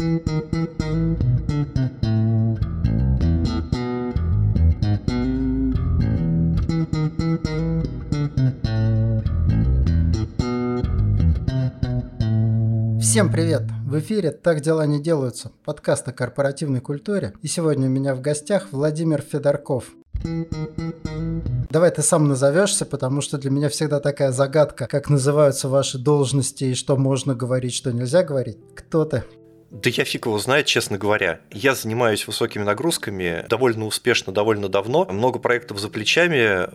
Всем привет! В эфире «Так дела не делаются» подкаст о корпоративной культуре. И сегодня у меня в гостях Владимир Федорков. Давай ты сам назовешься, потому что для меня всегда такая загадка, как называются ваши должности и что можно говорить, что нельзя говорить. Кто ты? Да я фиг его знает, честно говоря. Я занимаюсь высокими нагрузками довольно успешно, довольно давно. Много проектов за плечами.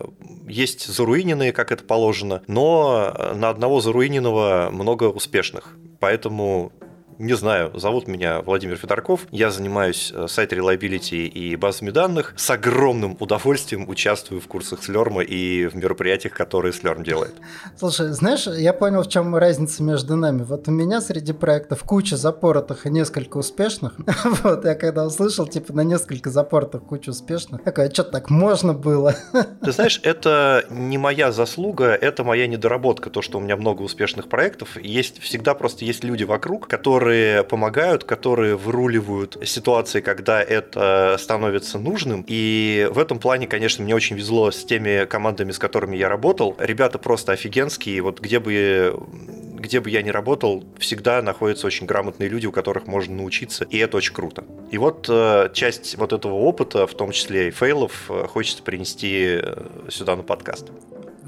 Есть заруиненные, как это положено, но на одного заруиненного много успешных. Поэтому не знаю, зовут меня Владимир Федорков. Я занимаюсь э, сайт reliability и базами данных. С огромным удовольствием участвую в курсах Слерма и в мероприятиях, которые Слерм делает. Слушай, знаешь, я понял, в чем разница между нами. Вот у меня среди проектов куча запоротых и несколько успешных. Вот я когда услышал, типа, на несколько запортах куча успешных, такой, а что так можно было? Ты знаешь, это не моя заслуга, это моя недоработка, то, что у меня много успешных проектов. Есть всегда просто есть люди вокруг, которые которые помогают, которые выруливают ситуации, когда это становится нужным. И в этом плане, конечно, мне очень везло с теми командами, с которыми я работал. Ребята просто офигенские. Вот где бы где бы я ни работал, всегда находятся очень грамотные люди, у которых можно научиться, и это очень круто. И вот э, часть вот этого опыта, в том числе и фейлов, э, хочется принести э, сюда на подкаст.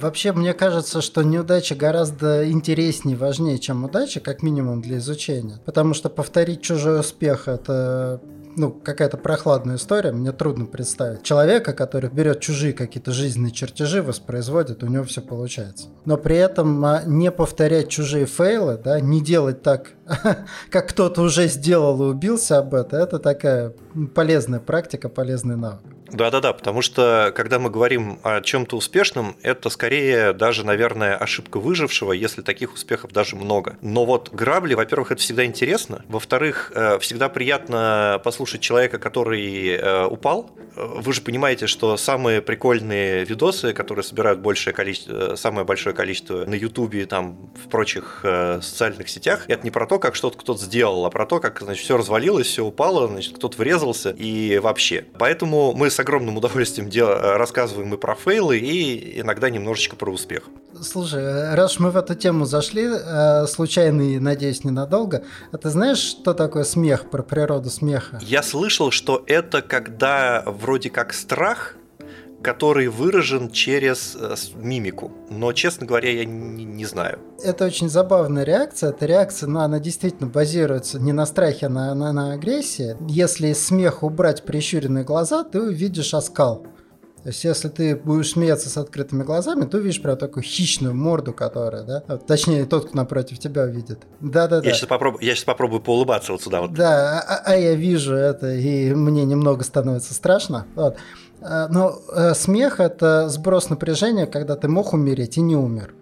Вообще, мне кажется, что неудача гораздо интереснее, важнее, чем удача, как минимум для изучения. Потому что повторить чужой успех – это ну, какая-то прохладная история, мне трудно представить. Человека, который берет чужие какие-то жизненные чертежи, воспроизводит, у него все получается. Но при этом а, не повторять чужие фейлы, да, не делать так, как кто-то уже сделал и убился об этом, это такая полезная практика, полезный навык. Да-да-да, потому что когда мы говорим о чем-то успешном, это скорее даже, наверное, ошибка выжившего, если таких успехов даже много. Но вот грабли, во-первых, это всегда интересно. Во-вторых, э, всегда приятно послушать человека, который э, упал. Э, вы же понимаете, что самые прикольные видосы, которые собирают большее количество, самое большое количество на Ютубе и там в прочих социальных сетях, это не про то, как что-то кто-то сделал, а про то, как, значит, все развалилось, все упало, значит, кто-то врезался и вообще. Поэтому мы огромным удовольствием дел... рассказываем и про фейлы, и иногда немножечко про успех. Слушай, раз мы в эту тему зашли, э, случайно и, надеюсь, ненадолго, а ты знаешь, что такое смех, про природу смеха? Я слышал, что это когда вроде как страх, который выражен через э, мимику. Но, честно говоря, я не, не знаю. Это очень забавная реакция. Эта реакция, ну, она действительно базируется не на страхе, а на, на, на агрессии. Если из смеха убрать прищуренные глаза, ты увидишь оскал. То есть, если ты будешь смеяться с открытыми глазами, ты увидишь прям такую хищную морду, которая, да, точнее, тот, кто напротив тебя увидит. Да-да-да. Я сейчас попробую, я сейчас попробую поулыбаться вот сюда вот. Да, а, а я вижу это, и мне немного становится страшно. Вот. А, но э, смех – это сброс напряжения, когда ты мог умереть и не умер.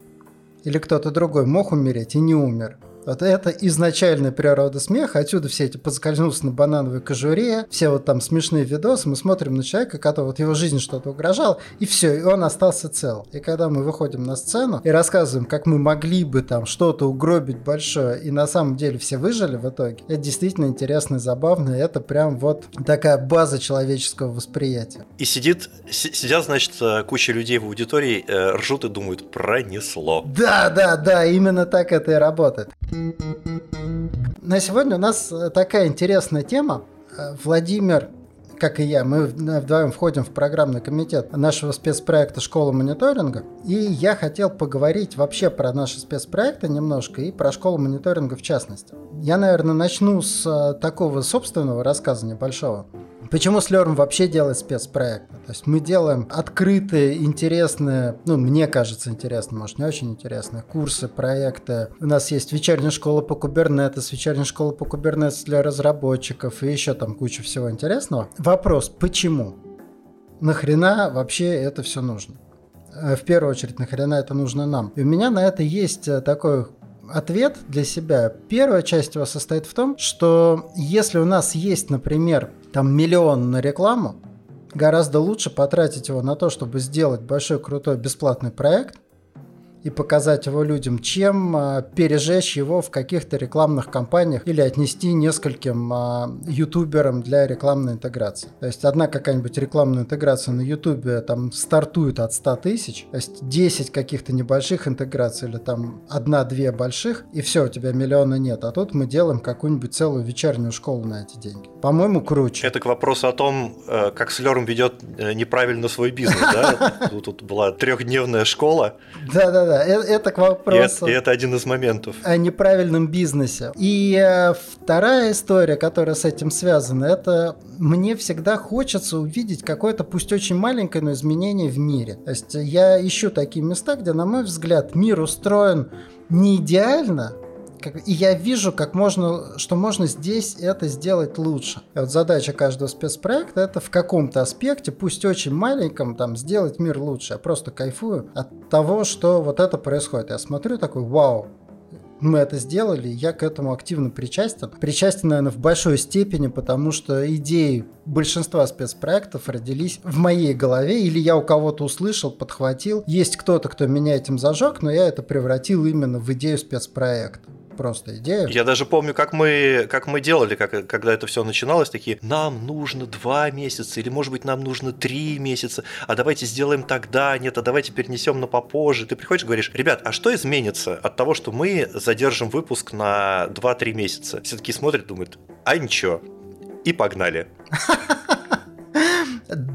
Или кто-то другой мог умереть и не умер. Вот это изначальная природа смеха. Отсюда все эти подскользнулся на банановой кожуре, все вот там смешные видосы. Мы смотрим на человека, который вот его жизнь что-то угрожало, и все, и он остался цел. И когда мы выходим на сцену и рассказываем, как мы могли бы там что-то угробить большое, и на самом деле все выжили в итоге, это действительно интересно и забавно. И это прям вот такая база человеческого восприятия. И сидит, сидят, значит, э, куча людей в аудитории, э, ржут и думают, пронесло. Да, да, да, именно так это и работает. На сегодня у нас э, такая интересная тема. Э, Владимир как и я, мы вдвоем входим в программный комитет нашего спецпроекта «Школа мониторинга». И я хотел поговорить вообще про наши спецпроекты немножко и про школу мониторинга в частности. Я, наверное, начну с э, такого собственного рассказа небольшого. Почему Slurm вообще делает спецпроекты? То есть мы делаем открытые, интересные, ну, мне кажется, интересные, может, не очень интересные, курсы, проекты. У нас есть вечерняя школа по Kubernetes, вечерняя школа по Kubernetes для разработчиков и еще там куча всего интересного. Вопрос, почему? Нахрена вообще это все нужно? Э, в первую очередь, нахрена это нужно нам? И у меня на это есть э, такой ответ для себя. Первая часть его состоит в том, что если у нас есть, например, там миллион на рекламу, гораздо лучше потратить его на то, чтобы сделать большой крутой бесплатный проект и показать его людям, чем а, пережечь его в каких-то рекламных кампаниях или отнести нескольким а, ютуберам для рекламной интеграции. То есть одна какая-нибудь рекламная интеграция на ютубе там стартует от 100 тысяч, то есть 10 каких-то небольших интеграций или там одна-две больших, и все, у тебя миллиона нет. А тут мы делаем какую-нибудь целую вечернюю школу на эти деньги. По-моему, круче. Это к вопросу о том, э, как Слерм ведет э, неправильно свой бизнес, да? Тут была трехдневная школа. Да-да-да, э, это к вопросу. И это один из моментов. О неправильном бизнесе. И вторая история, которая с этим связана, это мне всегда хочется увидеть какое-то, пусть очень маленькое, но изменение в мире. То есть я ищу такие места, где, на мой взгляд, мир устроен не идеально, как, и я вижу, как можно, что можно здесь это сделать лучше. И вот задача каждого спецпроекта это в каком-то аспекте, пусть очень маленьком, там сделать мир лучше. Я просто кайфую от того, что вот это происходит. Я смотрю такой, вау, мы это сделали, я к этому активно причастен. Причастен, наверное, в большой степени, потому что идеи большинства спецпроектов родились в моей голове, или я у кого-то услышал, подхватил. Есть кто-то, кто меня этим зажег, но я это превратил именно в идею спецпроекта просто идея. Я даже помню, как мы, как мы делали, как, когда это все начиналось, такие, нам нужно два месяца, или, может быть, нам нужно три месяца, а давайте сделаем тогда, нет, а давайте перенесем на попозже. Ты приходишь и говоришь, ребят, а что изменится от того, что мы задержим выпуск на 2-3 месяца? Все таки смотрят, думают, а ничего, и погнали.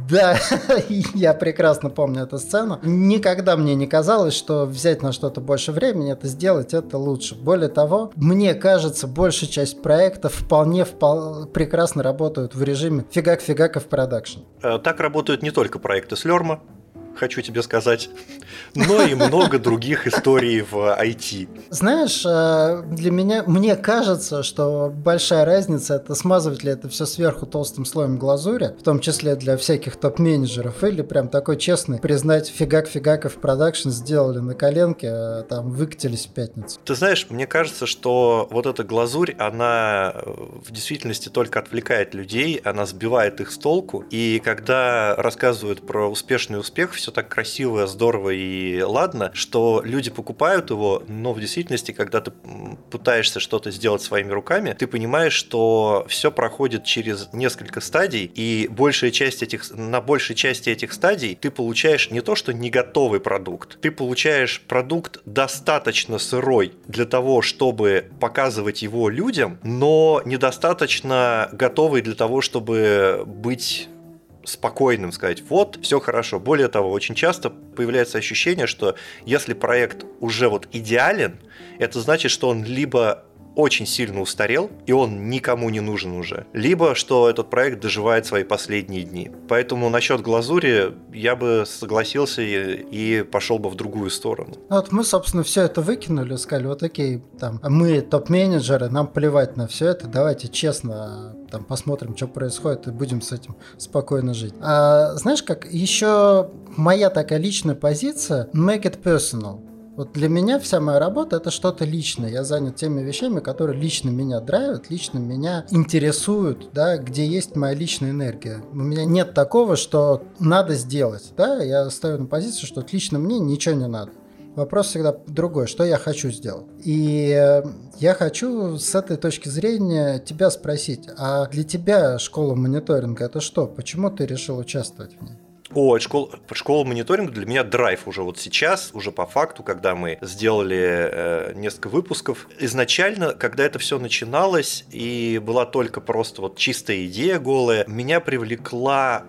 Да, я прекрасно помню эту сцену. Никогда мне не казалось, что взять на что-то больше времени, это сделать, это лучше. Более того, мне кажется, большая часть проектов вполне, вполне прекрасно работают в режиме фигак-фигак и в production. Э, так работают не только проекты Слерма, хочу тебе сказать, но и много других историй в IT. Знаешь, э, для меня, мне кажется, что большая разница это смазывать ли это все сверху толстым слоем глазури, в том числе для всяких топ-менеджеров, или прям такой честный признать фигак-фигак и в production сделали на коленке, а там выкатились в пятницу. Ты знаешь, мне кажется, что вот эта глазурь, она э, в действительности только отвлекает людей, она сбивает их с толку, и когда рассказывают про успешный успех, все так красиво, здорово и ладно, что люди покупают его, но в действительности, когда ты пытаешься что-то сделать своими руками, ты понимаешь, что все проходит через несколько стадий, и большая часть этих, на большей части этих стадий ты получаешь не то, что не готовый продукт, ты получаешь продукт достаточно сырой для того, чтобы показывать его людям, но недостаточно готовый для того, чтобы быть спокойным сказать, вот, все хорошо. Более того, очень часто появляется ощущение, что если проект уже вот идеален, это значит, что он либо очень сильно устарел, и он никому не нужен уже. Либо, что этот проект доживает свои последние дни. Поэтому насчет глазури я бы согласился и, и пошел бы в другую сторону. Ну вот мы, собственно, все это выкинули, сказали, вот окей, там, мы топ-менеджеры, нам плевать на все это, давайте честно там посмотрим, что происходит, и будем с этим спокойно жить. А знаешь, как еще моя такая личная позиция, make it personal. Вот для меня вся моя работа это что-то личное. Я занят теми вещами, которые лично меня драйвят, лично меня интересуют, да, где есть моя личная энергия. У меня нет такого, что надо сделать, да, я ставлю на позицию, что лично мне ничего не надо. Вопрос всегда другой, что я хочу сделать. И э, я хочу с этой точки зрения тебя спросить, а для тебя школа мониторинга это что? Почему ты решил участвовать в ней? О, школа, школа мониторинга для меня драйв уже вот сейчас, уже по факту, когда мы сделали э, несколько выпусков. Изначально, когда это все начиналось и была только просто вот чистая идея голая, меня привлекла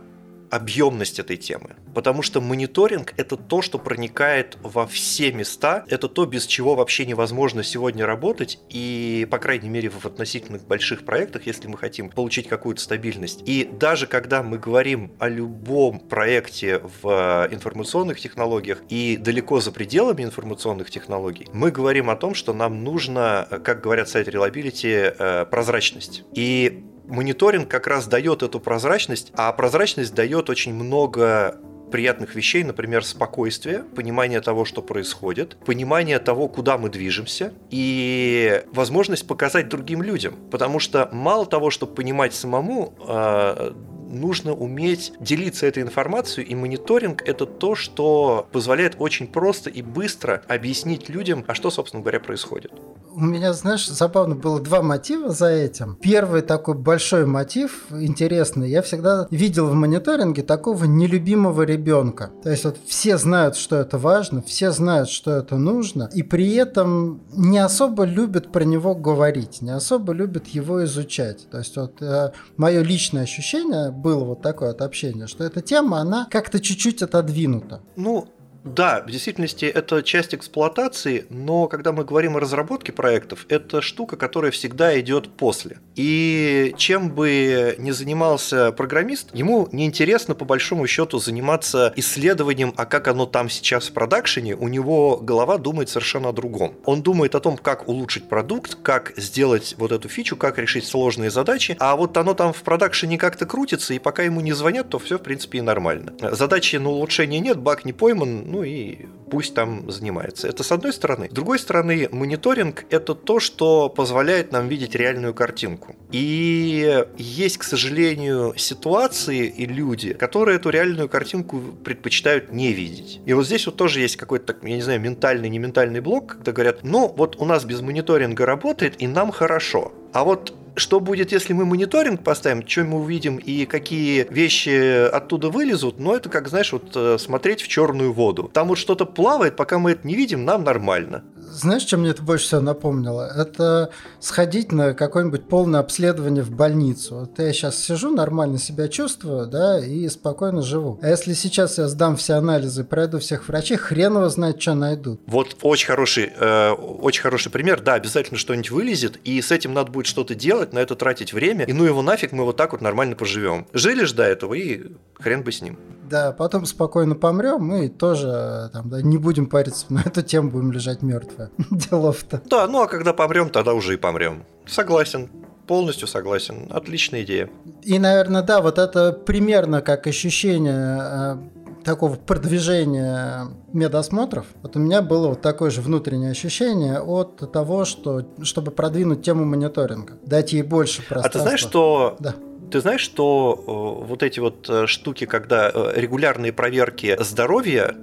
объемность этой темы. Потому что мониторинг – это то, что проникает во все места, это то, без чего вообще невозможно сегодня работать, и, по крайней мере, в относительно больших проектах, если мы хотим получить какую-то стабильность. И даже когда мы говорим о любом проекте в информационных технологиях и далеко за пределами информационных технологий, мы говорим о том, что нам нужно, как говорят сайты Reliability, э, прозрачность. И мониторинг как раз дает эту прозрачность, а прозрачность дает очень много приятных вещей, например, спокойствие, понимание того, что происходит, понимание того, куда мы движемся, и возможность показать другим людям. Потому что мало того, чтобы понимать самому, а, нужно уметь делиться этой информацией, и мониторинг — это то, что позволяет очень просто и быстро объяснить людям, а что, собственно говоря, происходит. У меня, знаешь, забавно было два мотива за этим. Первый такой большой мотив, интересный, я всегда видел в мониторинге такого нелюбимого ребенка. То есть вот все знают, что это важно, все знают, что это нужно, и при этом не особо любят про него говорить, не особо любят его изучать. То есть вот э, мое личное ощущение было вот такое от общения, что эта тема, она как-то чуть-чуть отодвинута. Ну, да, в действительности это часть эксплуатации, но когда мы говорим о разработке проектов, это штука, которая всегда идет после. И чем бы ни занимался программист, ему неинтересно по большому счету заниматься исследованием, а как оно там сейчас в продакшене, у него голова думает совершенно о другом. Он думает о том, как улучшить продукт, как сделать вот эту фичу, как решить сложные задачи, а вот оно там в продакшене как-то крутится, и пока ему не звонят, то все в принципе и нормально. Задачи на улучшение нет, баг не пойман, ну и пусть там занимается. Это с одной стороны. С другой стороны, мониторинг – это то, что позволяет нам видеть реальную картинку. И есть, к сожалению, ситуации и люди, которые эту реальную картинку предпочитают не видеть. И вот здесь вот тоже есть какой-то, я не знаю, ментальный, не ментальный блок, когда говорят, ну вот у нас без мониторинга работает, и нам хорошо. А вот что будет, если мы мониторинг поставим, что мы увидим и какие вещи оттуда вылезут, но это как, знаешь, вот э, смотреть в черную воду. Там вот что-то плавает, пока мы это не видим, нам нормально. Знаешь, чем мне это больше всего напомнило? Это сходить на какое-нибудь полное обследование в больницу. Вот я сейчас сижу, нормально себя чувствую, да, и спокойно живу. А если сейчас я сдам все анализы, пройду всех врачей, хрен его знает, что найдут. Вот очень хороший, э, очень хороший пример. Да, обязательно что-нибудь вылезет, и с этим надо будет что-то делать, на это тратить время, и ну его нафиг, мы вот так вот нормально поживем. Жили ж до этого, и хрен бы с ним. Да, потом спокойно помрем, мы тоже там, да, не будем париться на эту тему, будем лежать мертвые. Делов-то. Да, ну а когда помрем, тогда уже и помрем. Согласен. Полностью согласен. Отличная идея. И, наверное, да, вот это примерно как ощущение э, такого продвижения медосмотров, вот у меня было вот такое же внутреннее ощущение от того, что чтобы продвинуть тему мониторинга, дать ей больше пространства. А ты знаешь, что да. Ты знаешь, что э, вот эти вот э, штуки, когда э, регулярные проверки здоровья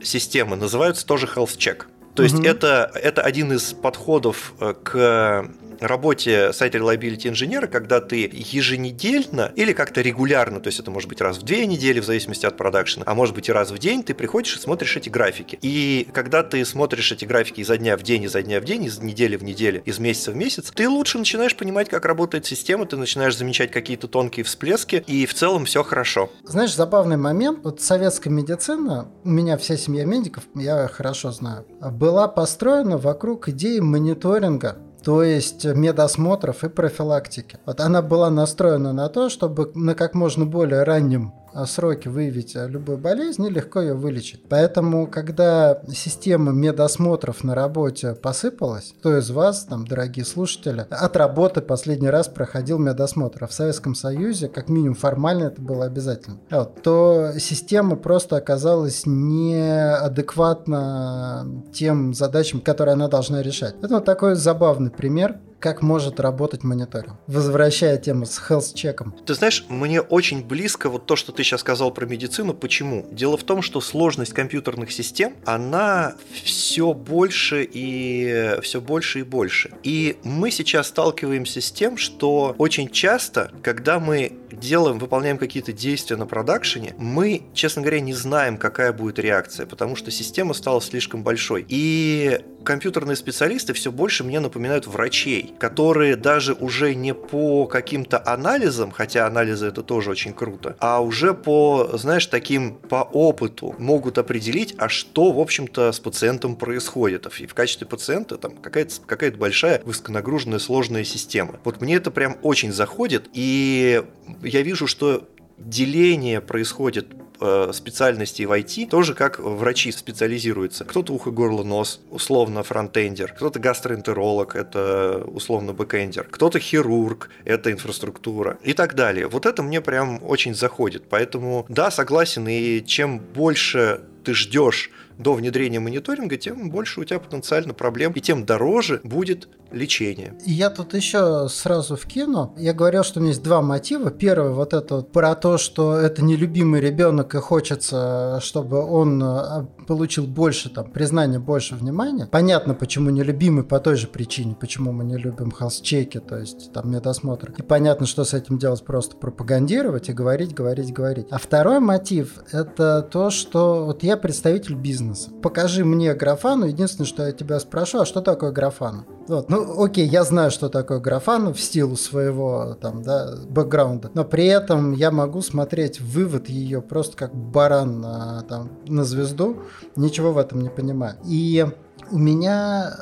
системы называются тоже health check. То есть угу. это, это один из подходов к работе сайта Reliability инженера, когда ты еженедельно или как-то регулярно, то есть это может быть раз в две недели в зависимости от продакшена, а может быть и раз в день, ты приходишь и смотришь эти графики. И когда ты смотришь эти графики изо дня в день, изо дня в день, из недели в неделю, из месяца в месяц, ты лучше начинаешь понимать, как работает система, ты начинаешь замечать какие-то тонкие всплески, и в целом все хорошо. Знаешь, забавный момент, вот советская медицина, у меня вся семья медиков, я хорошо знаю, была построена вокруг идеи мониторинга то есть медосмотров и профилактики. Вот она была настроена на то, чтобы на как можно более раннем сроки выявить любую болезнь и легко ее вылечить. Поэтому, когда система медосмотров на работе посыпалась, кто из вас, там, дорогие слушатели, от работы последний раз проходил медосмотр, а в Советском Союзе, как минимум формально это было обязательно, вот, то система просто оказалась неадекватна тем задачам, которые она должна решать. Это вот такой забавный пример как может работать мониторинг. Возвращая тему с health-чеком. Ты знаешь, мне очень близко вот то, что ты сейчас сказал про медицину. Почему? Дело в том, что сложность компьютерных систем, она все больше и все больше и больше. И мы сейчас сталкиваемся с тем, что очень часто, когда мы делаем, выполняем какие-то действия на продакшене, мы, честно говоря, не знаем, какая будет реакция, потому что система стала слишком большой. И компьютерные специалисты все больше мне напоминают врачей, которые даже уже не по каким-то анализам, хотя анализы это тоже очень круто, а уже по, знаешь, таким по опыту могут определить, а что, в общем-то, с пациентом происходит. И в качестве пациента там какая-то какая большая высоконагруженная сложная система. Вот мне это прям очень заходит, и я вижу, что деление происходит э, специальностей в IT тоже как врачи специализируются. Кто-то ухо, горло, нос, условно фронтендер, кто-то гастроэнтеролог, это условно бэкендер, кто-то хирург, это инфраструктура и так далее. Вот это мне прям очень заходит. Поэтому да, согласен, и чем больше ты ждешь до внедрения мониторинга, тем больше у тебя потенциально проблем, и тем дороже будет лечение. Я тут еще сразу вкину. Я говорил, что у меня есть два мотива. Первый вот это вот про то, что это нелюбимый ребенок и хочется, чтобы он а, получил больше там признания, больше внимания. Понятно, почему нелюбимый по той же причине, почему мы не любим холстчеки, то есть там медосмотр. И понятно, что с этим делать, просто пропагандировать и говорить, говорить, говорить. А второй мотив – это то, что вот я представитель бизнеса. Покажи мне графану. Единственное, что я тебя спрошу, а что такое графана? Вот, ну, окей, я знаю, что такое графан в стилу своего там, да, бэкграунда, но при этом я могу смотреть вывод ее просто как баран на, там, на звезду, ничего в этом не понимаю. И у меня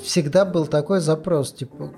всегда был такой запрос, типа,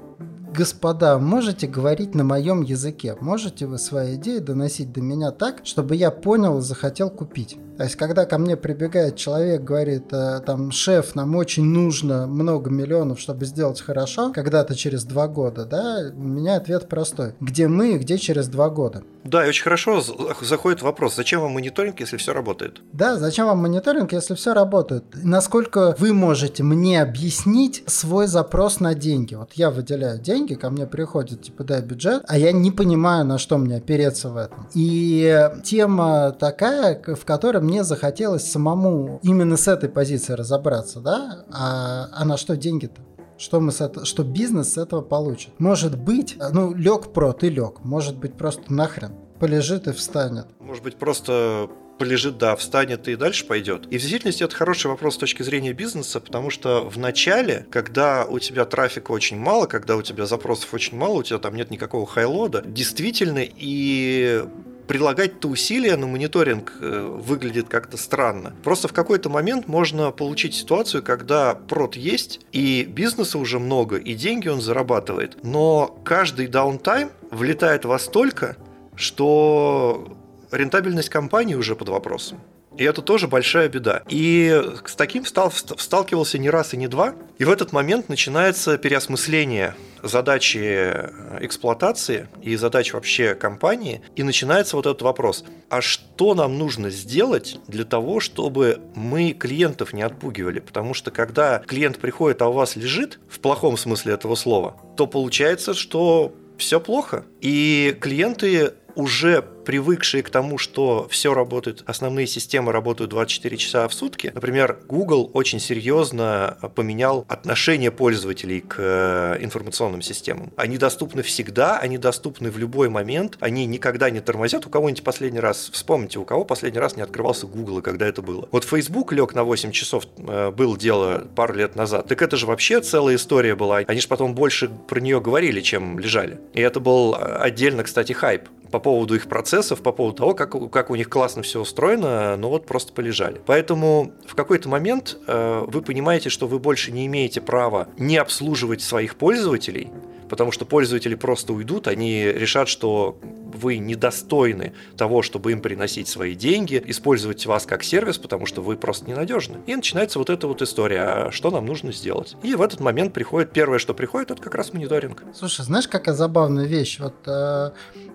господа, можете говорить на моем языке? Можете вы свои идеи доносить до меня так, чтобы я понял и захотел купить? То есть, когда ко мне прибегает человек, говорит, э, там, шеф, нам очень нужно много миллионов, чтобы сделать хорошо, когда-то через два года, да, у меня ответ простой. Где мы и где через два года? Да, и очень хорошо заходит вопрос, зачем вам мониторинг, если все работает? Да, зачем вам мониторинг, если все работает? Насколько вы можете мне объяснить свой запрос на деньги? Вот я выделяю деньги, ко мне приходит, типа, дай бюджет, а я не понимаю, на что мне опереться в этом. И тема такая, в которой мне захотелось самому именно с этой позиции разобраться, да? А, а на что деньги-то? Что, мы с этого, что бизнес с этого получит? Может быть, ну, лег про, ты лег. Может быть, просто нахрен полежит и встанет. Может быть, просто полежит, да, встанет и дальше пойдет. И в действительности это хороший вопрос с точки зрения бизнеса, потому что в начале, когда у тебя трафика очень мало, когда у тебя запросов очень мало, у тебя там нет никакого highload'а, действительно и прилагать-то усилия на мониторинг э, выглядит как-то странно. Просто в какой-то момент можно получить ситуацию, когда prod есть, и бизнеса уже много, и деньги он зарабатывает, но каждый downtime влетает во столько, что рентабельность компании уже под вопросом. И это тоже большая беда. И с таким стал, сталкивался не раз и не два. И в этот момент начинается переосмысление задачи эксплуатации и задач вообще компании. И начинается вот этот вопрос. А что нам нужно сделать для того, чтобы мы клиентов не отпугивали? Потому что когда клиент приходит, а у вас лежит, в плохом смысле этого слова, то получается, что все плохо. И клиенты уже привыкшие к тому, что все работает, основные системы работают 24 часа в сутки. Например, Google очень серьезно поменял отношение пользователей к э, информационным системам. Они доступны всегда, они доступны в любой момент, они никогда не тормозят. У кого-нибудь последний раз, вспомните, у кого последний раз не открывался Google и когда это было. Вот Facebook лег на 8 часов, э, было дело пару лет назад. Так это же вообще целая история была. Они же потом больше про нее говорили, чем лежали. И это был э, отдельно, кстати, хайп по поводу их процессов, по поводу того, как, как у них классно все устроено, но вот просто полежали. Поэтому в какой-то момент э, вы понимаете, что вы больше не имеете права не обслуживать своих пользователей, потому что пользователи просто уйдут, они решат, что вы недостойны того, чтобы им приносить свои деньги, использовать вас как сервис, потому что вы просто ненадежны. И начинается вот эта вот история, а что нам нужно сделать. И в этот момент приходит, первое, что приходит, это как раз мониторинг. Слушай, знаешь, какая забавная вещь? Вот э,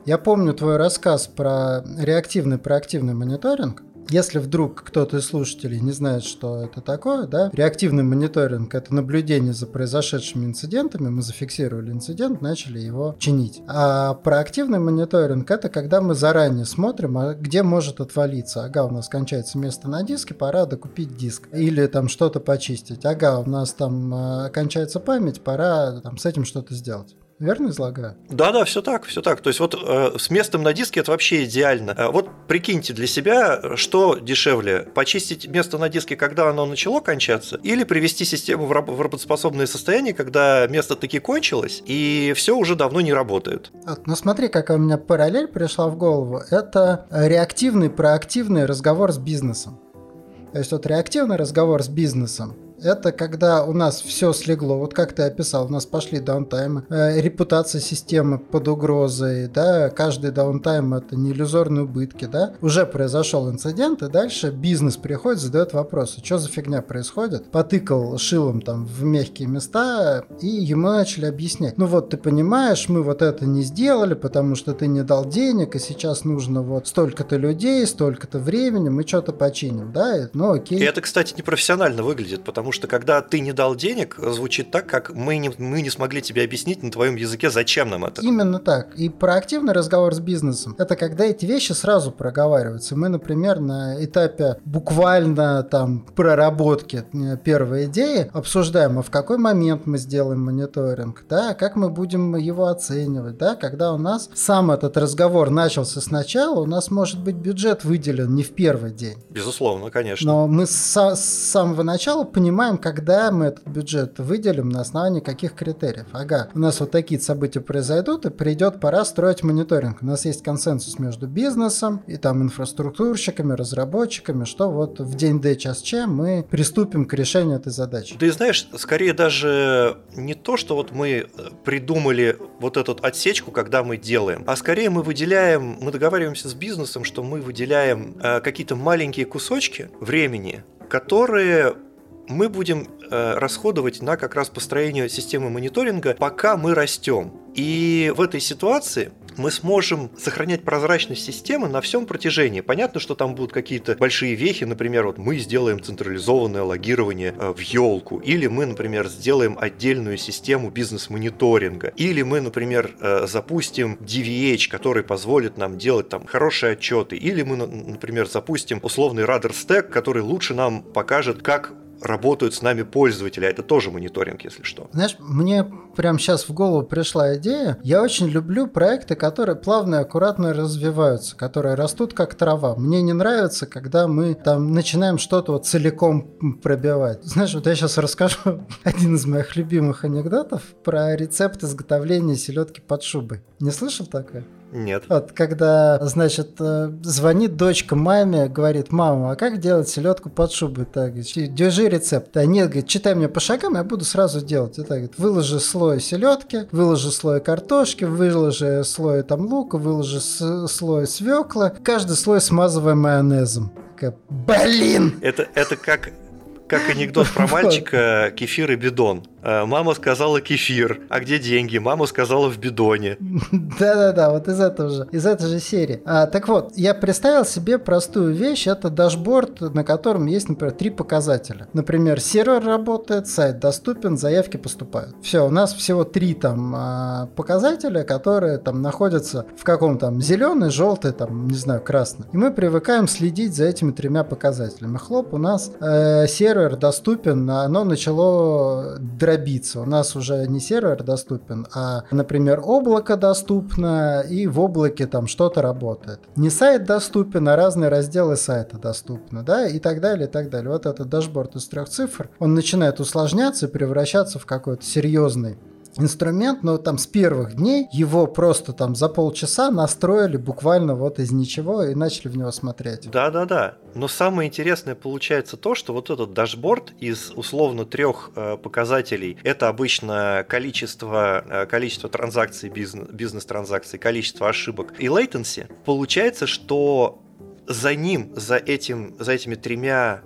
я помню твой рассказ про реактивный, проактивный мониторинг. Если вдруг кто-то из слушателей не знает, что это такое, да, реактивный мониторинг – это наблюдение за произошедшими инцидентами, мы зафиксировали инцидент, начали его чинить. А проактивный мониторинг – это когда мы заранее смотрим, а где может отвалиться. Ага, у нас кончается место на диске, пора докупить диск. Или там что-то почистить. Ага, у нас там э, кончается память, пора там с этим что-то сделать. Верно излагаю? Да, да, все так, все так. То есть вот э, с местом на диске это вообще идеально. Э, вот прикиньте для себя, что дешевле: почистить место на диске, когда оно начало кончаться, или привести систему в, раб- в работоспособное состояние, когда место таки кончилось и все уже давно не работает. Ну смотри, какая у меня параллель пришла в голову. Это реактивный, проактивный разговор с бизнесом. То есть вот реактивный разговор с бизнесом Это когда у нас все слегло, вот как ты описал, у нас пошли даунтаймы, э, репутация системы под угрозой, да, каждый даунтайм это не иллюзорные убытки, да, уже произошел инцидент, и дальше бизнес приходит, задает вопросы, что за фигня происходит, потыкал шилом там в мягкие места, и ему начали объяснять, ну вот ты понимаешь, мы вот это не сделали, потому что ты не дал денег, и сейчас нужно вот столько-то людей, столько-то времени, мы что-то починим, да, ну окей. И это, кстати, непрофессионально выглядит, потому что когда ты не дал денег, звучит так, как мы не, мы не смогли тебе объяснить на твоем языке, зачем нам это. Именно так. И проактивный разговор с бизнесом, это когда эти вещи сразу проговариваются. Мы, например, на этапе буквально там проработки э, первой идеи обсуждаем, а в какой момент мы сделаем мониторинг, да, как мы будем его оценивать, да, когда у нас сам этот разговор начался сначала, у нас может быть бюджет выделен не в первый день. Безусловно, конечно. Но мы с, с самого начала понимаем, когда мы этот бюджет выделим, на основании каких критериев. Ага, у нас вот такие события произойдут, и придет пора строить мониторинг. У нас есть консенсус между бизнесом и там инфраструктурщиками, разработчиками, что вот в день D час Ч мы приступим к решению этой задачи. Да и знаешь, скорее даже не то, что вот мы придумали вот эту отсечку, когда мы делаем, а скорее мы выделяем, мы договариваемся с бизнесом, что мы выделяем э, какие-то маленькие кусочки времени, которые мы будем э, расходовать на как раз построение системы мониторинга, пока мы растем. И в этой ситуации мы сможем сохранять прозрачность системы на всем протяжении. Понятно, что там будут какие-то большие вехи, например, вот мы сделаем централизованное логирование э, в елку, или мы, например, сделаем отдельную систему бизнес-мониторинга, или мы, например, э, запустим DVH, который позволит нам делать там хорошие отчеты, или мы, например, запустим условный Radar Stack, который лучше нам покажет, как работают с нами пользователи, а это тоже мониторинг, если что. Знаешь, мне прямо сейчас в голову пришла идея. Я очень люблю проекты, которые плавно и аккуратно развиваются, которые растут как трава. Мне не нравится, когда мы там начинаем что-то вот целиком пробивать. Знаешь, вот я сейчас расскажу один из моих любимых анекдотов про рецепт изготовления селедки под шубой. Не слышал такое? Нет. Вот, когда, значит, э, звонит дочка маме, говорит, мама, а как делать селедку под шубой? Так, держи рецепт. А нет, говорит, читай мне по шагам, я буду сразу делать. И так, говорит, выложи слой селедки, выложи слой картошки, выложи слой там лука, выложи слой свекла, каждый слой смазывай майонезом. Блин! Это, это как как анекдот про мальчика кефир и бидон. Э, мама сказала кефир, а где деньги? Мама сказала в бидоне. Да-да-да, вот из этого же, из этой же серии. А, так вот, я представил себе простую вещь, это дашборд, на котором есть, например, три показателя. Например, сервер работает, сайт доступен, заявки поступают. Все, у нас всего три там а, показателя, которые там находятся в каком там зеленый, желтый, там, не знаю, красный. И мы привыкаем следить за этими тремя показателями. Хлоп, у нас э, сервер доступен, оно начало дробиться. У нас уже не сервер доступен, а, например, облако доступно, и в облаке там что-то работает. Не сайт доступен, а разные разделы сайта доступны, да, и так далее, и так далее. Вот этот дашборд из трех цифр, он начинает усложняться и превращаться в какой-то серьезный инструмент, но там с первых дней его просто там за полчаса настроили буквально вот из ничего и начали в него смотреть. Да-да-да. Но самое интересное получается то, что вот этот дашборд из условно трех э, показателей, это обычно количество, э, количество транзакций, бизнес, бизнес-транзакций, количество ошибок и latency, получается, что за ним, за, этим, за этими тремя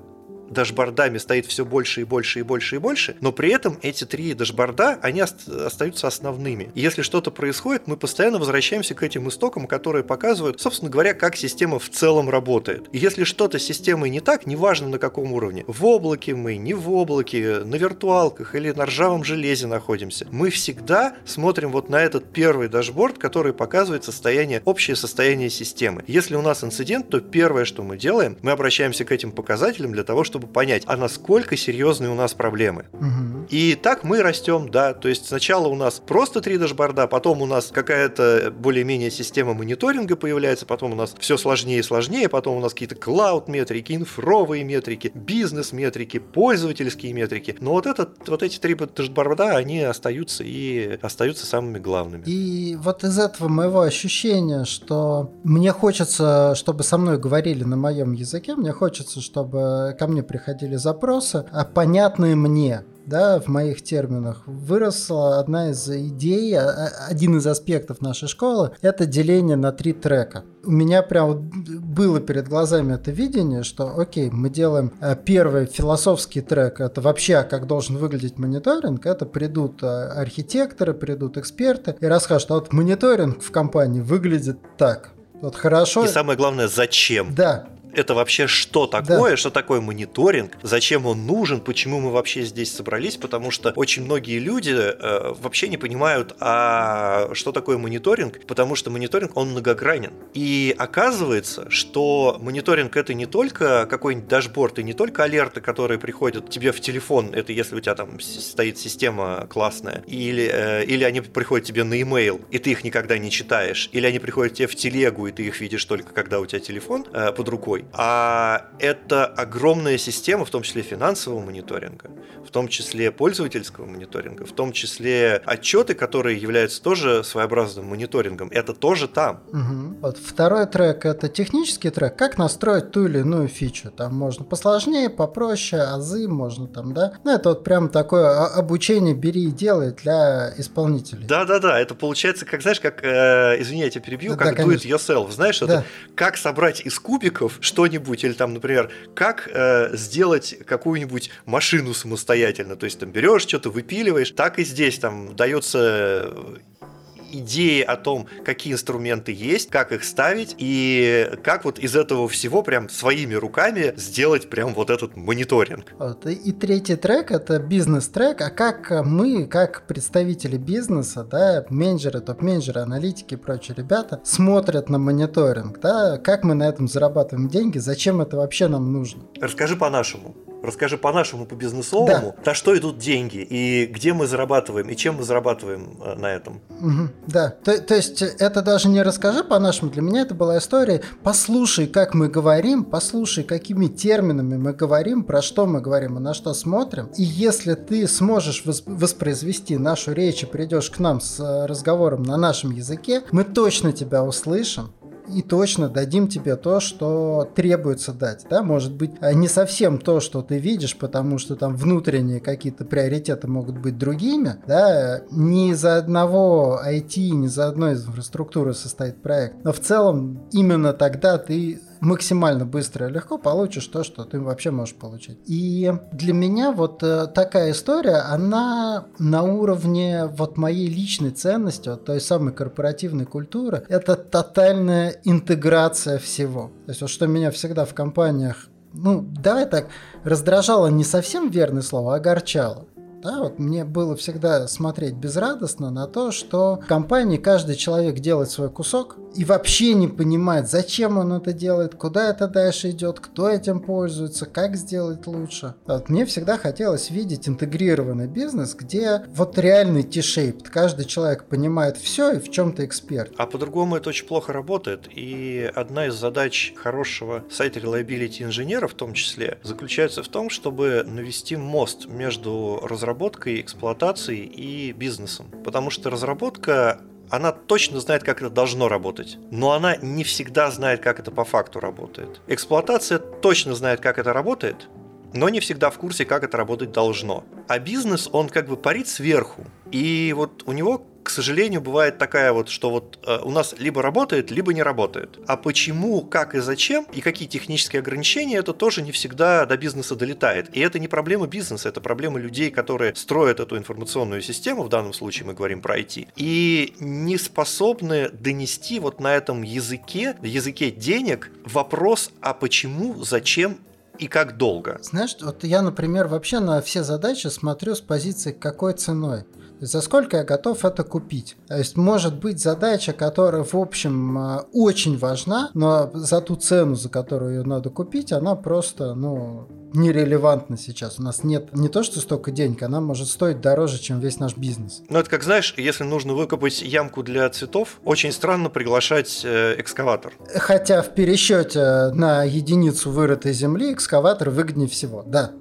дашбордами стоит все больше и больше и больше и больше, но при этом эти три дашборда, они остаются основными. И если что-то происходит, мы постоянно возвращаемся к этим истокам, которые показывают, собственно говоря, как система в целом работает. И если что-то с системой не так, неважно на каком уровне, в облаке мы, не в облаке, на виртуалках или на ржавом железе находимся, мы всегда смотрим вот на этот первый дашборд, который показывает состояние, общее состояние системы. Если у нас инцидент, то первое, что мы делаем, мы обращаемся к этим показателям для того, чтобы чтобы понять, а насколько серьезные у нас проблемы. Угу. И так мы растем, да, то есть сначала у нас просто три дашборда, потом у нас какая-то более-менее система мониторинга появляется, потом у нас все сложнее и сложнее, потом у нас какие-то клауд-метрики, инфровые метрики, бизнес-метрики, пользовательские метрики. Но вот, этот, вот эти три дашборда, они остаются и остаются самыми главными. И вот из этого моего ощущения, что мне хочется, чтобы со мной говорили на моем языке, мне хочется, чтобы ко мне мне приходили запросы, а понятные мне да, в моих терминах, выросла одна из идей, а, а, один из аспектов нашей школы, это деление на три трека. У меня прям было перед глазами это видение, что, окей, мы делаем э, первый философский трек, это вообще как должен выглядеть мониторинг, это придут архитекторы, придут эксперты и расскажут, что вот мониторинг в компании выглядит так, вот хорошо. И самое главное, зачем? Да, это вообще что такое, да. что такое мониторинг, зачем он нужен, почему мы вообще здесь собрались, потому что очень многие люди э, вообще не понимают, а что такое мониторинг, потому что мониторинг, он многогранен. И оказывается, что мониторинг это не только какой-нибудь дашборд, и не только алерты, которые приходят тебе в телефон, это если у тебя там стоит система классная, или, э, или они приходят тебе на e-mail, и ты их никогда не читаешь, или они приходят тебе в телегу, и ты их видишь только когда у тебя телефон э, под рукой, а это огромная система, в том числе финансового мониторинга, в том числе пользовательского мониторинга, в том числе отчеты, которые являются тоже своеобразным мониторингом. Это тоже там. Угу. Вот второй трек это технический трек. Как настроить ту или иную фичу? Там можно посложнее, попроще, азы можно там, да. Ну, это вот прям такое обучение бери и делай для исполнителей. Да-да-да, это получается, как знаешь, как, э, извини, я тебя перебью, да, как да, do it yourself. Знаешь, да. это как собрать из кубиков что-нибудь, или там, например, как э, сделать какую-нибудь машину самостоятельно. То есть там берешь что-то, выпиливаешь. Так и здесь там дается идеи о том, какие инструменты есть, как их ставить и как вот из этого всего прям своими руками сделать прям вот этот мониторинг. Вот. И, третий трек это бизнес-трек, а как мы, как представители бизнеса, да, менеджеры, топ-менеджеры, аналитики и прочие ребята смотрят на мониторинг, да, как мы на этом зарабатываем деньги, зачем это вообще нам нужно? Расскажи по-нашему. Расскажи по-нашему, по-бизнесовому, да. на что идут деньги, и где мы зарабатываем, и чем мы зарабатываем э, на этом. Угу, да, то, то есть это даже не расскажи по-нашему, для меня это была история, послушай, как мы говорим, послушай, какими терминами мы говорим, про что мы говорим и на что смотрим, и если ты сможешь воспроизвести нашу речь и придешь к нам с э, разговором на нашем языке, мы точно тебя услышим, и точно дадим тебе то, что требуется дать. Да? Может быть, а не совсем то, что ты видишь, потому что там внутренние какие-то приоритеты могут быть другими. Да? Не из-за одного IT, не из-за одной инфраструктуры состоит проект. Но в целом именно тогда ты максимально быстро и легко получишь то, что ты вообще можешь получить. И для меня вот э, такая история, она на уровне вот моей личной ценности, вот той самой корпоративной культуры, это тотальная интеграция всего. То есть вот что меня всегда в компаниях ну, давай так, раздражало не совсем верное слово, а огорчало. Да, вот мне было всегда смотреть безрадостно на то, что в компании каждый человек делает свой кусок и вообще не понимает, зачем он это делает, куда это дальше идет, кто этим пользуется, как сделать лучше. Вот мне всегда хотелось видеть интегрированный бизнес, где вот реальный T-shaped. Каждый человек понимает все и в чем-то эксперт. А по-другому это очень плохо работает. И одна из задач хорошего сайта reliability инженера в том числе заключается в том, чтобы навести мост между разработкой разработкой, эксплуатацией и бизнесом. Потому что разработка она точно знает, как это должно работать, но она не всегда знает, как это по факту работает. Эксплуатация точно знает, как это работает, но не всегда в курсе, как это работать должно. А бизнес, он как бы парит сверху, и вот у него к сожалению, бывает такая вот, что вот э, у нас либо работает, либо не работает. А почему, как и зачем, и какие технические ограничения, это тоже не всегда до бизнеса долетает. И это не проблема бизнеса, это проблема людей, которые строят эту информационную систему, в данном случае мы говорим про IT, и не способны донести вот на этом языке, языке денег, вопрос, а почему, зачем и как долго. Знаешь, вот я, например, вообще на все задачи смотрю с позиции какой ценой за сколько я готов это купить. То есть может быть задача, которая в общем а, очень важна, но за ту цену, за которую ее надо купить, она просто, ну, нерелевантна сейчас. У нас нет не то, что столько денег, она может стоить дороже, чем весь наш бизнес. Ну, это как, знаешь, если нужно выкопать ямку для цветов, очень странно приглашать э, экскаватор. Хотя в пересчете на единицу вырытой земли экскаватор выгоднее всего, да.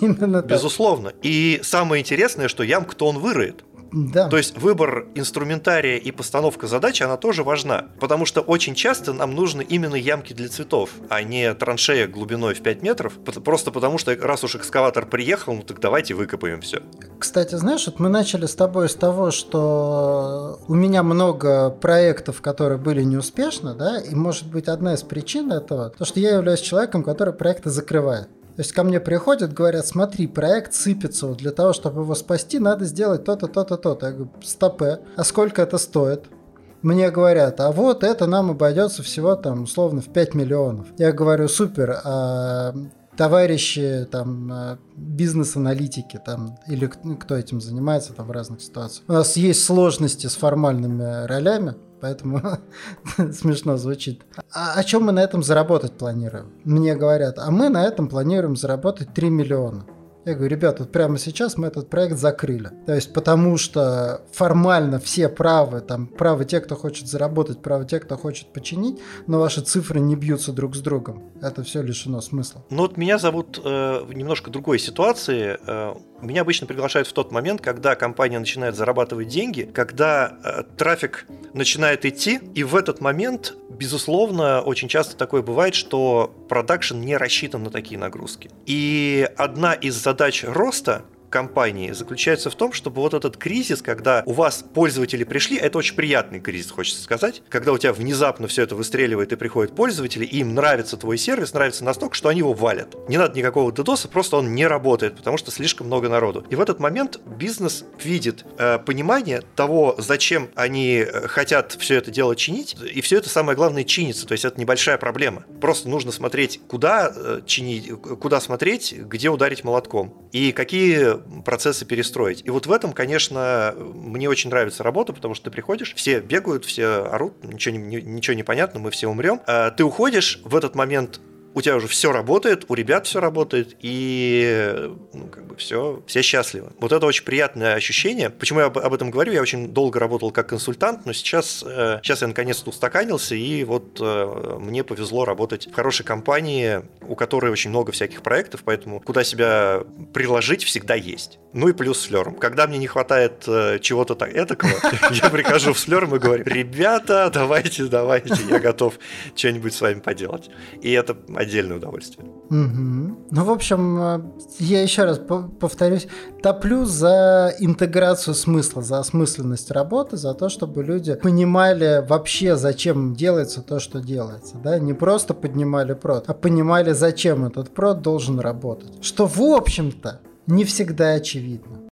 Именно так. Безусловно. И самое интересное, что ямку-то он выроет. Да. То есть выбор инструментария и постановка задачи, она тоже важна. Потому что очень часто нам нужны именно ямки для цветов, а не траншея глубиной в 5 метров. Просто потому что раз уж экскаватор приехал, ну так давайте выкопаем все. Кстати, знаешь, вот мы начали с тобой с того, что у меня много проектов, которые были неуспешны, да, и может быть одна из причин этого, то, что я являюсь человеком, который проекты закрывает. То есть ко мне приходят, говорят, смотри, проект сыпется, вот для того, чтобы его спасти, надо сделать то-то, то-то, то-то. Я говорю, стопе, а сколько это стоит? Мне говорят, а вот это нам обойдется всего там условно в 5 миллионов. Я говорю, супер, а товарищи там а, бизнес-аналитики там или кто этим занимается там в разных ситуациях. У нас есть сложности с формальными ролями, поэтому смешно звучит. А о чем мы на этом заработать планируем? Мне говорят, а мы на этом планируем заработать 3 миллиона. Я говорю, ребят, вот прямо сейчас мы этот проект закрыли. То есть потому что формально все правы, там правы те, кто хочет заработать, правы те, кто хочет починить, но ваши цифры не бьются друг с другом. Это все лишено смысла. Ну вот меня зовут э, в немножко другой ситуации. Э, меня обычно приглашают в тот момент, когда компания начинает зарабатывать деньги, когда э, трафик начинает идти, и в этот момент, безусловно, очень часто такое бывает, что продакшн не рассчитан на такие нагрузки. И одна из задач роста компании заключается в том, чтобы вот этот кризис, когда у вас пользователи пришли, это очень приятный кризис, хочется сказать, когда у тебя внезапно все это выстреливает и приходят пользователи, и им нравится твой сервис, нравится настолько, что они его валят. Не надо никакого DDoS, просто он не работает, потому что слишком много народу. И в этот момент бизнес видит э, понимание того, зачем они э, хотят все это дело чинить, и все это самое главное чинится, то есть это небольшая проблема. Просто нужно смотреть, куда э, чинить, куда смотреть, где ударить молотком и какие процессы перестроить. И вот в этом, конечно, мне очень нравится работа, потому что ты приходишь, все бегают, все орут, ничего ничего не понятно, мы все умрем. А ты уходишь, в этот момент у тебя уже все работает, у ребят все работает, и ну, как бы все, все счастливы. Вот это очень приятное ощущение. Почему я об, этом говорю? Я очень долго работал как консультант, но сейчас, э, сейчас я наконец-то устаканился, и вот э, мне повезло работать в хорошей компании, у которой очень много всяких проектов, поэтому куда себя приложить всегда есть. Ну и плюс с флером. Когда мне не хватает э, чего-то так этакого, я прихожу в флером и говорю, ребята, давайте, давайте, я готов что-нибудь с вами поделать. И это отдельное удовольствие. Угу. Ну, в общем, э, я еще раз повторюсь, топлю за интеграцию смысла, за осмысленность работы, за то, чтобы люди понимали вообще, зачем делается то, что делается. Да? Не просто поднимали прод, а понимали, зачем этот прод должен работать. Что, в общем-то, не всегда очевидно.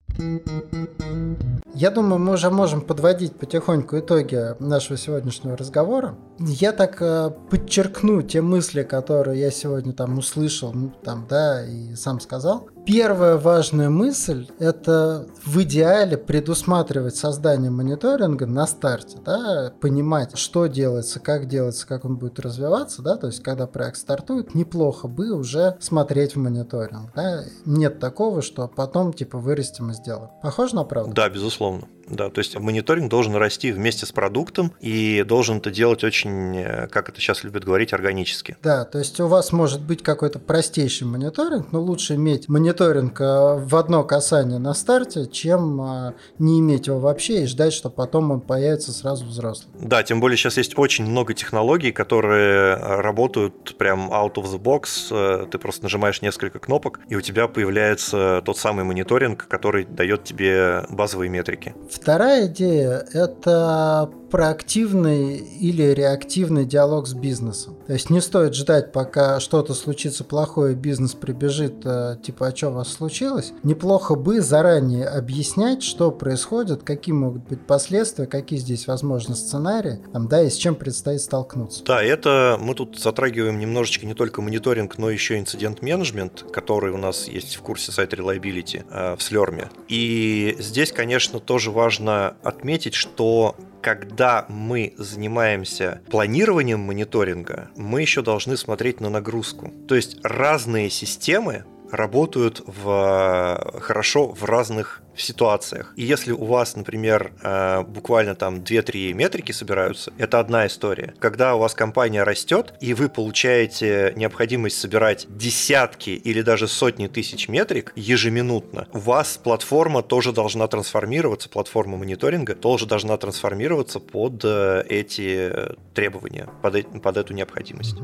Я думаю, мы уже можем подводить потихоньку итоги нашего сегодняшнего разговора. Я так э, подчеркну те мысли, которые я сегодня там услышал, ну, там, да, и сам сказал. Первая важная мысль – это в идеале предусматривать создание мониторинга на старте, да, понимать, что делается, как делается, как он будет развиваться, да, то есть когда проект стартует, неплохо бы уже смотреть в мониторинг, да. Нет такого, что потом типа вырастем и сделаем. Похоже на правду? Да, безусловно. Да, то есть мониторинг должен расти вместе с продуктом и должен это делать очень, э, как это сейчас любят говорить, органически. Да, то есть у вас может быть какой-то простейший мониторинг, но лучше иметь мониторинг э, в одно касание на старте, чем э, не иметь его вообще и ждать, что потом он появится сразу взрослый. Да, тем более сейчас есть очень много технологий, которые работают прям out of the box. Ты просто нажимаешь несколько кнопок, и у тебя появляется тот самый мониторинг, который дает тебе базовые метрики. Вторая идея – это проактивный или реактивный диалог с бизнесом. То есть не стоит ждать, пока что-то случится плохое, бизнес прибежит, э, типа, а что у вас случилось? Неплохо бы заранее объяснять, что происходит, какие могут быть последствия, какие здесь возможны сценарии, там, да, и с чем предстоит столкнуться. Да, это мы тут затрагиваем немножечко не только мониторинг, но еще инцидент-менеджмент, который у нас есть в курсе сайта Reliability э, в Слерме. И здесь, конечно, тоже важно отметить, что когда мы занимаемся планированием мониторинга, мы еще должны смотреть на нагрузку. То есть разные системы работают в, хорошо в разных ситуациях. И если у вас, например, э, буквально там 2-3 метрики собираются, это одна история. Когда у вас компания растет, и вы получаете необходимость собирать десятки или даже сотни тысяч метрик ежеминутно, у вас платформа тоже должна трансформироваться, платформа мониторинга тоже должна трансформироваться под э, эти требования, под, под эту необходимость.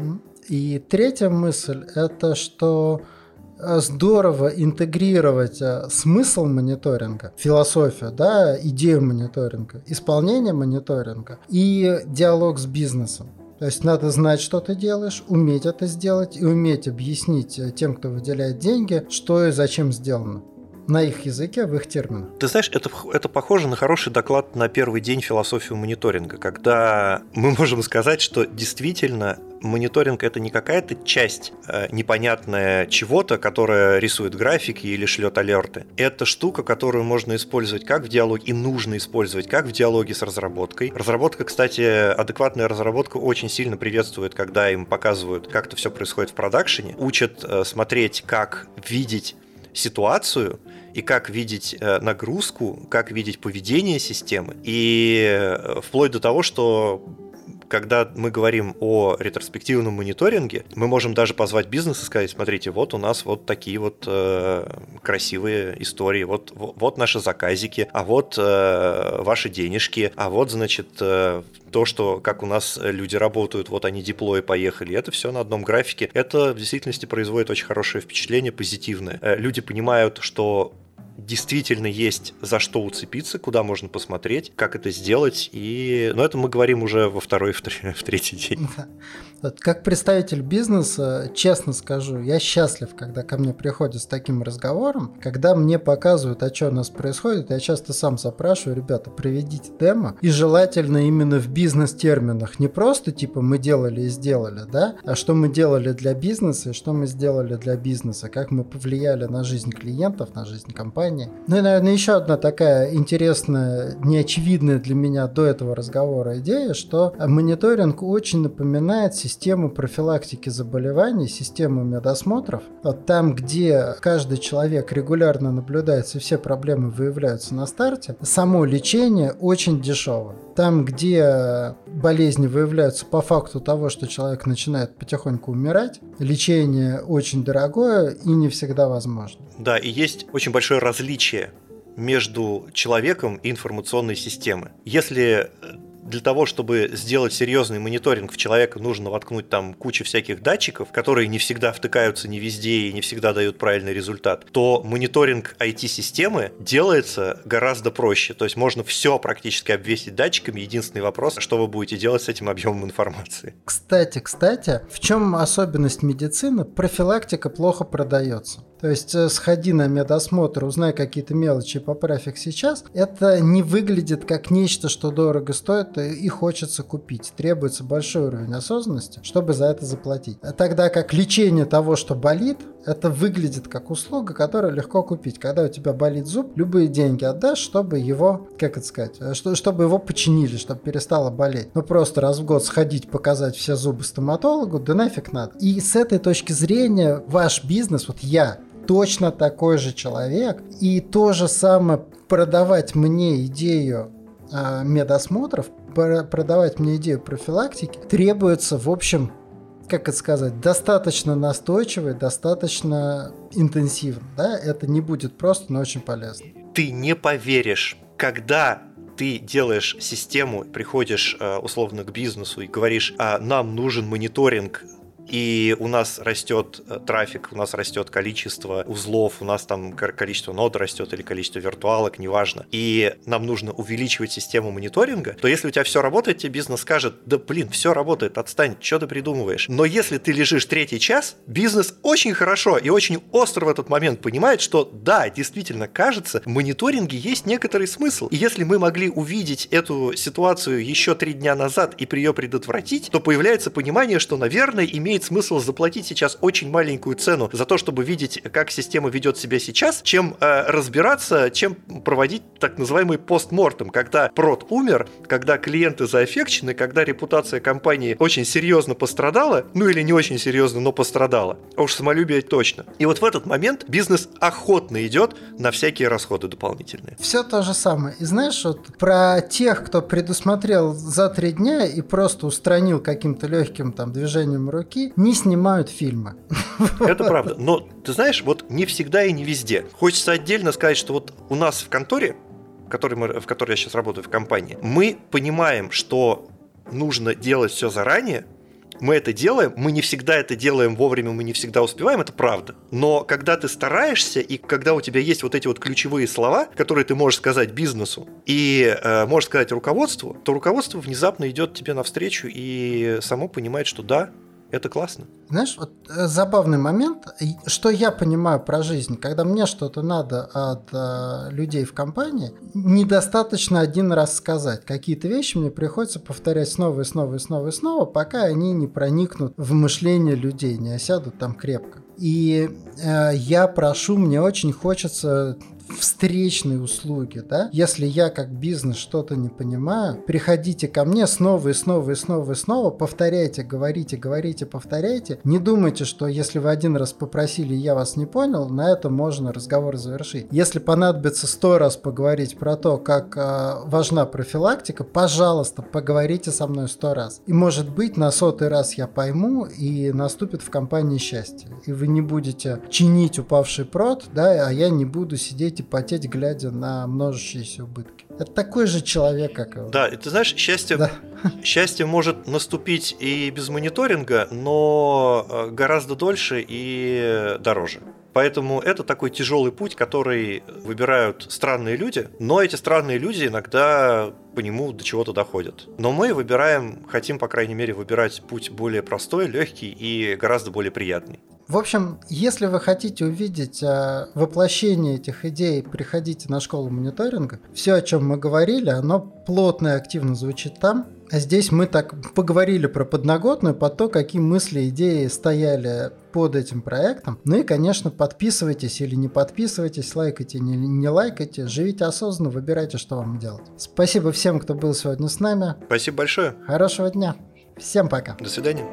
И третья мысль – это что Э, здорово интегрировать э, смысл мониторинга, философию, да, идею мониторинга, исполнение мониторинга и диалог с бизнесом. То есть надо знать, что ты делаешь, уметь это сделать и уметь объяснить э, тем, кто выделяет деньги, что и зачем сделано на их языке, в их терминах. Ты знаешь, это, это похоже на хороший доклад на первый день философию мониторинга, когда мы можем сказать, что действительно мониторинг это не какая-то часть э, непонятная чего-то, которая рисует графики или шлет алерты. Это штука, которую можно использовать как в диалоге и нужно использовать как в диалоге с разработкой. Разработка, кстати, адекватная разработка очень сильно приветствует, когда им показывают, как это все происходит в продакшене, учат э, смотреть, как видеть ситуацию и как видеть э, нагрузку, как видеть поведение системы. И э, вплоть до того, что когда мы говорим о ретроспективном мониторинге, мы можем даже позвать бизнес и сказать, смотрите, вот у нас вот такие вот э, красивые истории, вот, вот наши заказики, а вот э, ваши денежки, а вот, значит, э, то, что как у нас люди работают, вот они диплои поехали, это все на одном графике. Это в действительности производит очень хорошее впечатление, позитивное. Э, люди понимают, что действительно есть за что уцепиться, куда можно посмотреть, как это сделать. И... Но это мы говорим уже во второй, в, в третий день. Как представитель бизнеса, честно скажу, я счастлив, когда ко мне приходят с таким разговором, когда мне показывают, а что у нас происходит, я часто сам запрашиваю, ребята, приведите демо, и желательно именно в бизнес-терминах, не просто типа мы делали и сделали, да, а что мы делали для бизнеса и что мы сделали для бизнеса, как мы повлияли на жизнь клиентов, на жизнь компании. Ну и, наверное, еще одна такая интересная, неочевидная для меня до этого разговора идея, что мониторинг очень напоминает систему профилактики заболеваний, систему медосмотров. Там, где каждый человек регулярно наблюдается все проблемы выявляются на старте, само лечение очень дешево. Там, где болезни выявляются по факту того, что человек начинает потихоньку умирать, лечение очень дорогое и не всегда возможно. Да, и есть очень большое различие между человеком и информационной системой. Если для того, чтобы сделать серьезный мониторинг в человека, нужно воткнуть там кучу всяких датчиков, которые не всегда втыкаются не везде и не всегда дают правильный результат, то мониторинг IT-системы делается гораздо проще. То есть можно все практически обвесить датчиками. Единственный вопрос, что вы будете делать с этим объемом информации. Кстати, кстати, в чем особенность медицины? Профилактика плохо продается. То есть э, сходи на медосмотр, узнай какие-то мелочи, поправь их сейчас. Это не выглядит как нечто, что дорого стоит и хочется купить. Требуется большой уровень осознанности, чтобы за это заплатить. Тогда как лечение того, что болит, это выглядит как услуга, которую легко купить. Когда у тебя болит зуб, любые деньги отдашь, чтобы его, как это сказать, э, чтобы его починили, чтобы перестало болеть. Ну просто раз в год сходить, показать все зубы стоматологу, да нафиг надо. И с этой точки зрения ваш бизнес, вот я, точно такой же человек. И то же самое продавать мне идею э, медосмотров, продавать мне идею профилактики, требуется, в общем, как это сказать, достаточно настойчиво, достаточно интенсивно. Да? Это не будет просто, но очень полезно. Ты не поверишь, когда ты делаешь систему, приходишь э, условно к бизнесу и говоришь, а нам нужен мониторинг и у нас растет э, трафик, у нас растет количество узлов, у нас там количество нод растет или количество виртуалок, неважно, и нам нужно увеличивать систему мониторинга, то если у тебя все работает, тебе бизнес скажет, да блин, все работает, отстань, что ты придумываешь. Но если ты лежишь третий час, бизнес очень хорошо и очень остро в этот момент понимает, что да, действительно кажется, в мониторинге есть некоторый смысл. И если мы могли увидеть эту ситуацию еще три дня назад и при ее предотвратить, то появляется понимание, что, наверное, имеет имеет смысл заплатить сейчас очень маленькую цену за то, чтобы видеть, как система ведет себя сейчас, чем э, разбираться, чем проводить так называемый постмортем, когда прод умер, когда клиенты заэффекчены, когда репутация компании очень серьезно пострадала, ну или не очень серьезно, но пострадала. А уж самолюбие точно. И вот в этот момент бизнес охотно идет на всякие расходы дополнительные. Все то же самое. И знаешь, вот про тех, кто предусмотрел за три дня и просто устранил каким-то легким там движением руки, не снимают фильмы. Это правда. Но ты знаешь, вот не всегда и не везде. Хочется отдельно сказать, что вот у нас в конторе, в которой, мы, в которой я сейчас работаю в компании, мы понимаем, что нужно делать все заранее, мы это делаем, мы не всегда это делаем вовремя, мы не всегда успеваем, это правда. Но когда ты стараешься, и когда у тебя есть вот эти вот ключевые слова, которые ты можешь сказать бизнесу, и э, можешь сказать руководству, то руководство внезапно идет тебе навстречу и само понимает, что да, это классно. Знаешь, вот э, забавный момент, что я понимаю про жизнь, когда мне что-то надо от э, людей в компании, недостаточно один раз сказать. Какие-то вещи мне приходится повторять снова и снова и снова и снова, пока они не проникнут в мышление людей, не осядут там крепко. И э, я прошу, мне очень хочется встречные услуги, да? Если я как бизнес что-то не понимаю, приходите ко мне снова и снова и снова и снова, повторяйте, говорите, говорите, повторяйте. Не думайте, что если вы один раз попросили, я вас не понял, на этом можно разговор завершить. Если понадобится сто раз поговорить про то, как э, важна профилактика, пожалуйста, поговорите со мной сто раз. И может быть на сотый раз я пойму и наступит в компании счастье. И вы не будете чинить упавший прод, да, а я не буду сидеть сидеть и потеть, глядя на множащиеся убытки. Это такой же человек, как и Да, и ты знаешь, счастье, да. счастье может наступить и без мониторинга, но э, гораздо дольше и дороже. Поэтому это такой тяжелый путь, который выбирают странные люди, но эти странные люди иногда по нему до чего-то доходят. Но мы выбираем, хотим, по крайней мере, выбирать путь более простой, легкий и гораздо более приятный. В общем, если вы хотите увидеть э, воплощение этих идей, приходите на школу мониторинга. Все, о чем мы говорили, оно плотно и активно звучит там. А здесь мы так поговорили про подноготную, по то, какие мысли, идеи стояли под этим проектом. Ну и, конечно, подписывайтесь или не подписывайтесь, лайкайте, не, не лайкайте, живите осознанно, выбирайте, что вам делать. Спасибо всем, кто был сегодня с нами. Спасибо большое. Хорошего дня. Всем пока. До свидания.